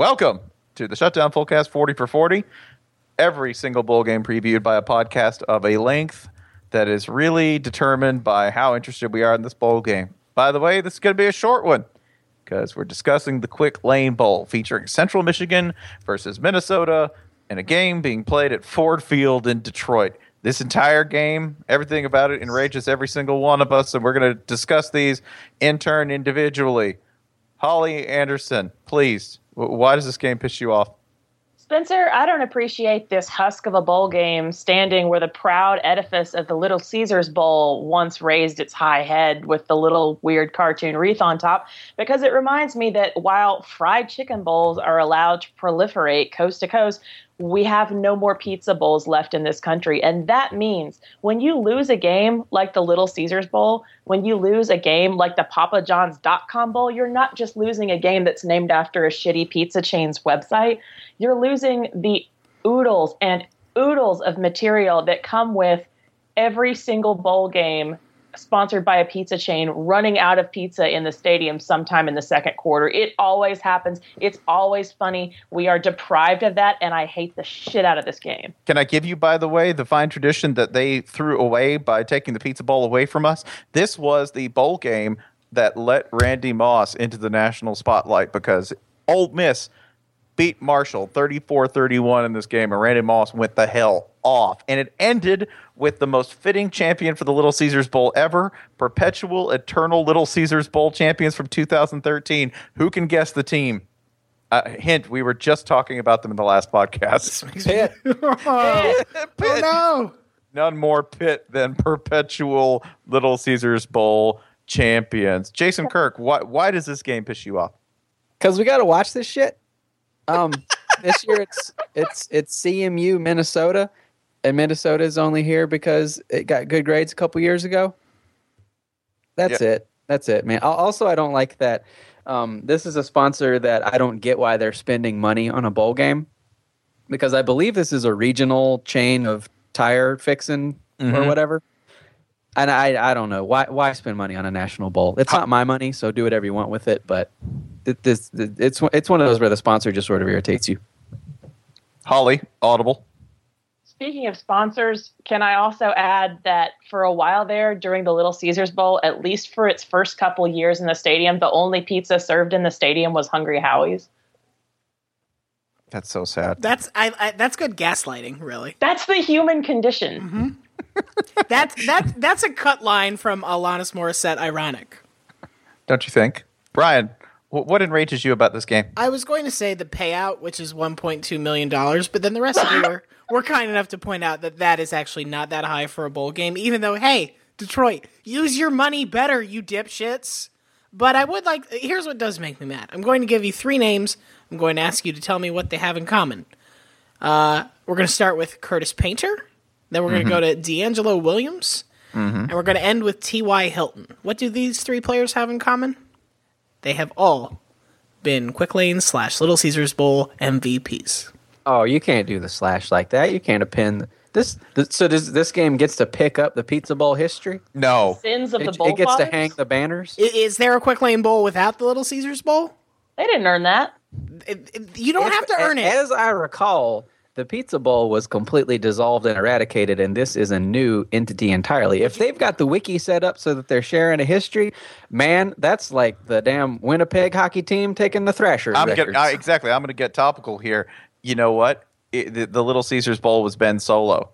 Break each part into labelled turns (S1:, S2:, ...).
S1: Welcome to the Shutdown Fullcast 40 for 40. Every single bowl game previewed by a podcast of a length that is really determined by how interested we are in this bowl game. By the way, this is going to be a short one because we're discussing the Quick Lane Bowl featuring Central Michigan versus Minnesota in a game being played at Ford Field in Detroit. This entire game, everything about it enrages every single one of us, and we're going to discuss these in turn individually. Holly Anderson, please, why does this game piss you off?
S2: Spencer, I don't appreciate this husk of a bowl game standing where the proud edifice of the Little Caesars Bowl once raised its high head with the little weird cartoon wreath on top because it reminds me that while fried chicken bowls are allowed to proliferate coast to coast, we have no more pizza bowls left in this country. And that means when you lose a game like the Little Caesars Bowl, when you lose a game like the PapaJohns.com Bowl, you're not just losing a game that's named after a shitty pizza chain's website. You're losing the oodles and oodles of material that come with every single bowl game sponsored by a pizza chain running out of pizza in the stadium sometime in the second quarter. It always happens. It's always funny. We are deprived of that, and I hate the shit out of this game.
S1: Can I give you, by the way, the fine tradition that they threw away by taking the pizza bowl away from us? This was the bowl game that let Randy Moss into the national spotlight because Ole Miss beat Marshall 34 31 in this game, and Randy Moss went the hell off. And it ended with the most fitting champion for the Little Caesars Bowl ever perpetual, eternal Little Caesars Bowl champions from 2013. Who can guess the team? Uh, hint, we were just talking about them in the last podcast.
S3: Pitt.
S4: oh,
S1: Pitt.
S4: no.
S1: None more pit than perpetual Little Caesars Bowl champions. Jason Kirk, why, why does this game piss you off?
S3: Because we got to watch this shit. Um, this year it's it's it's CMU Minnesota, and Minnesota is only here because it got good grades a couple years ago. That's it. That's it, man. Also, I don't like that. Um, this is a sponsor that I don't get why they're spending money on a bowl game, because I believe this is a regional chain of tire fixing or
S1: Mhm.
S3: whatever. And I, I don't know why why spend money on a national bowl. It's not my money, so do whatever you want with it. But this it's it's one of those where the sponsor just sort of irritates you.
S1: Holly, Audible.
S2: Speaking of sponsors, can I also add that for a while there during the Little Caesars Bowl, at least for its first couple years in the stadium, the only pizza served in the stadium was Hungry Howie's.
S1: That's so sad.
S4: That's I, I that's good gaslighting, really.
S2: That's the human condition. Mm-hmm.
S4: That's that that's a cut line from Alanis Morissette ironic.
S1: Don't you think? Brian, wh- what enrages you about this game?
S4: I was going to say the payout, which is 1.2 million dollars, but then the rest of you were, were kind enough to point out that that is actually not that high for a bowl game. Even though, hey, Detroit, use your money better, you dipshits. But I would like. Here's what does make me mad. I'm going to give you three names. I'm going to ask you to tell me what they have in common. Uh, we're going to start with Curtis Painter. Then we're going to go to DeAngelo Williams. And we're going to end with T.Y. Hilton. What do these three players have in common? They have all been Quick Lane slash Little Caesars Bowl MVPs.
S3: Oh, you can't do the slash like that. You can't append this. this so this this game gets to pick up the pizza bowl history.
S1: No.
S2: Sins of the
S3: It,
S2: bowl
S3: it gets to hang the banners.
S4: I- Is there a Quick Lane Bowl without the Little Caesars Bowl?
S2: They didn't earn that.
S4: It- it- you don't have to earn it.
S3: As I recall, the pizza bowl was completely dissolved and eradicated, and this is a new entity entirely. If they've got the wiki set up so that they're sharing a history, man, that's like the damn Winnipeg hockey team taking the Thrashers.
S1: I'm
S3: records.
S1: getting, uh, exactly. I'm going to get topical here. You know what? It, the, the Little Caesars Bowl was Ben Solo,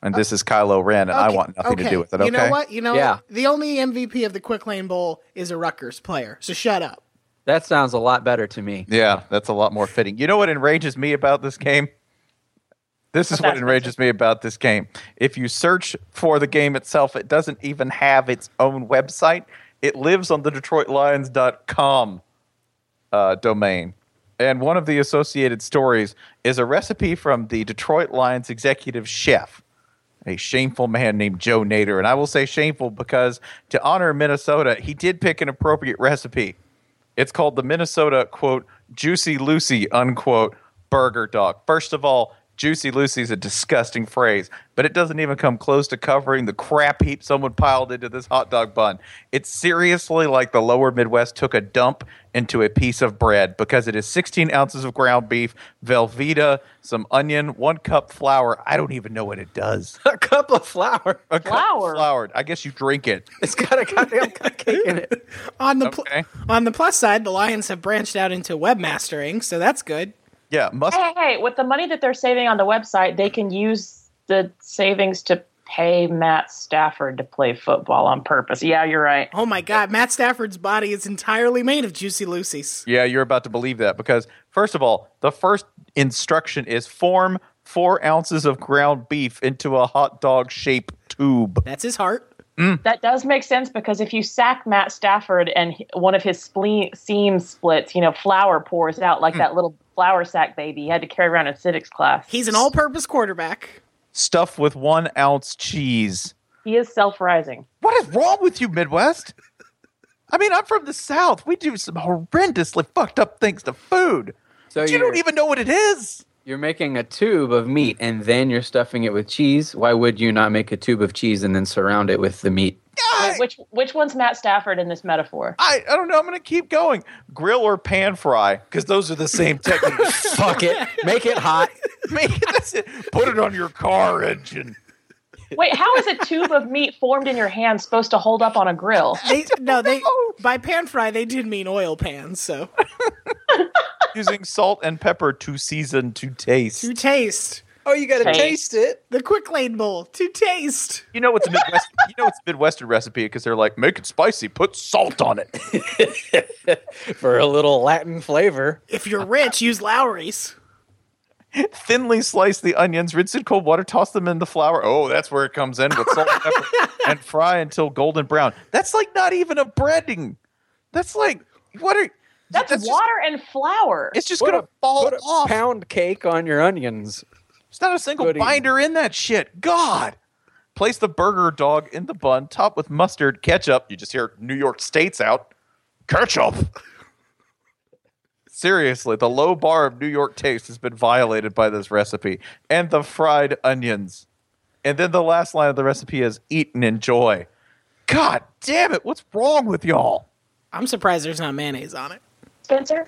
S1: and this is Kylo Ren, and I want nothing to do with it. Okay.
S4: You know what? You know
S3: Yeah.
S4: what? The only MVP of the Quick Lane Bowl is a Rutgers player. So shut up.
S3: that sounds a lot better to me.
S1: Yeah, that's a lot more fitting. You know what enrages me about this game? This is what enrages me about this game. If you search for the game itself, it doesn't even have its own website. It lives on the DetroitLions.com uh, domain. And one of the associated stories is a recipe from the Detroit Lions executive chef, a shameful man named Joe Nader. And I will say shameful because to honor Minnesota, he did pick an appropriate recipe. It's called the Minnesota, quote, Juicy Lucy, unquote, burger dog. First of all, Juicy Lucy's a disgusting phrase, but it doesn't even come close to covering the crap heap someone piled into this hot dog bun. It's seriously like the lower Midwest took a dump into a piece of bread because it is 16 ounces of ground beef, Velveeta, some onion, one cup flour. I don't even know what it does.
S3: a cup of flour.
S1: A cup of
S2: Flour?
S1: flour. I guess you drink it.
S3: It's got a goddamn cupcake in it.
S4: On the pl-
S1: Okay.
S4: on the plus side, the Lions have branched out into webmastering, so that's good.
S1: Yeah, must.
S2: Hey, hey, with the money that they're saving on the website, they can use the savings to pay Matt Stafford to play football on purpose. Yeah, you're right.
S4: Oh my God, Matt Stafford's body is entirely made of Juicy Lucy's.
S1: Yeah, you're about to believe that because, first of all, the first instruction is form four ounces of ground beef into a hot dog shaped tube.
S4: That's his heart. Mm.
S2: That does make sense because if you sack Matt Stafford and one of his spleen seams splits, you know, flour pours out like mm. that little flour sack baby he had to carry around in civics class.
S4: He's an all-purpose quarterback.
S1: Stuffed with one ounce cheese.
S2: He is self-rising.
S1: What is wrong with you, Midwest? I mean, I'm from the South. We do some horrendously fucked up things to food.
S3: So
S1: you don't even know what it is.
S3: you're making a tube of meat and then you're stuffing it with cheese. Why would you not make a tube of cheese and then surround it with the meat?
S1: I,
S2: Wait, which which one's Matt Stafford in this metaphor?
S1: I, I don't know. I'm going to keep going. Grill or pan fry, because those are the same technique.
S3: Fuck it. Make it hot.
S1: Make it, that's it. Put it on your car engine.
S2: Wait, how is a tube of meat formed in your hand supposed to hold up on a grill?
S4: They no, they by pan fry they did mean oil pans. So
S1: Using salt and pepper to season to taste.
S4: to taste
S3: Oh, you got to
S2: Taste.
S3: taste it.
S4: the quick lane bowl to taste.
S1: You know what's a Midwest? you know it's a Midwestern recipe because they're like, make it spicy, put salt on it.
S3: For a little Latin flavor.
S4: If you're rich, use Lawry's.
S1: Thinly slice the onions, rinse in cold water, toss them in the flour. Oh, that's where it comes in with salt and pepper, and fry until golden brown. That's like not even a breading. That's like what are?
S2: That's,
S1: just-
S2: water and flour.
S1: it's just
S3: Put
S1: gonna
S3: a,
S1: fall
S3: put a
S1: off.
S3: pound cake on your onions.
S1: There's not a single
S3: Goody.
S1: binder in that shit. God. Place the burger dog in the bun, top with mustard, ketchup. You just hear New York State's out. Ketchup. Seriously, the low bar of New York taste has been violated by this recipe. And the fried onions. And then the last line of the recipe is eat and enjoy. God damn it, what's wrong with y'all?
S4: I'm surprised there's not mayonnaise on it.
S2: Spencer.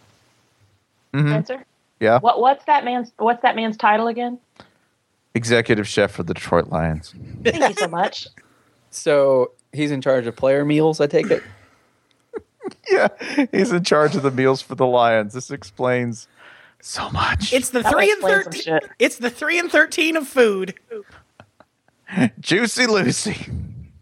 S2: Mm-hmm. Spencer.
S1: Yeah.
S2: What what's that man's what's that man's title again?
S1: Executive chef for the Detroit Lions.
S2: Thank you so much.
S3: So he's in charge of player meals, I take it.
S1: Yeah, he's in charge of the meals for the Lions. This explains so much.
S4: It's the
S2: That
S4: three and thirteen. It's the three and thirteen of food.
S1: Juicy Lucy.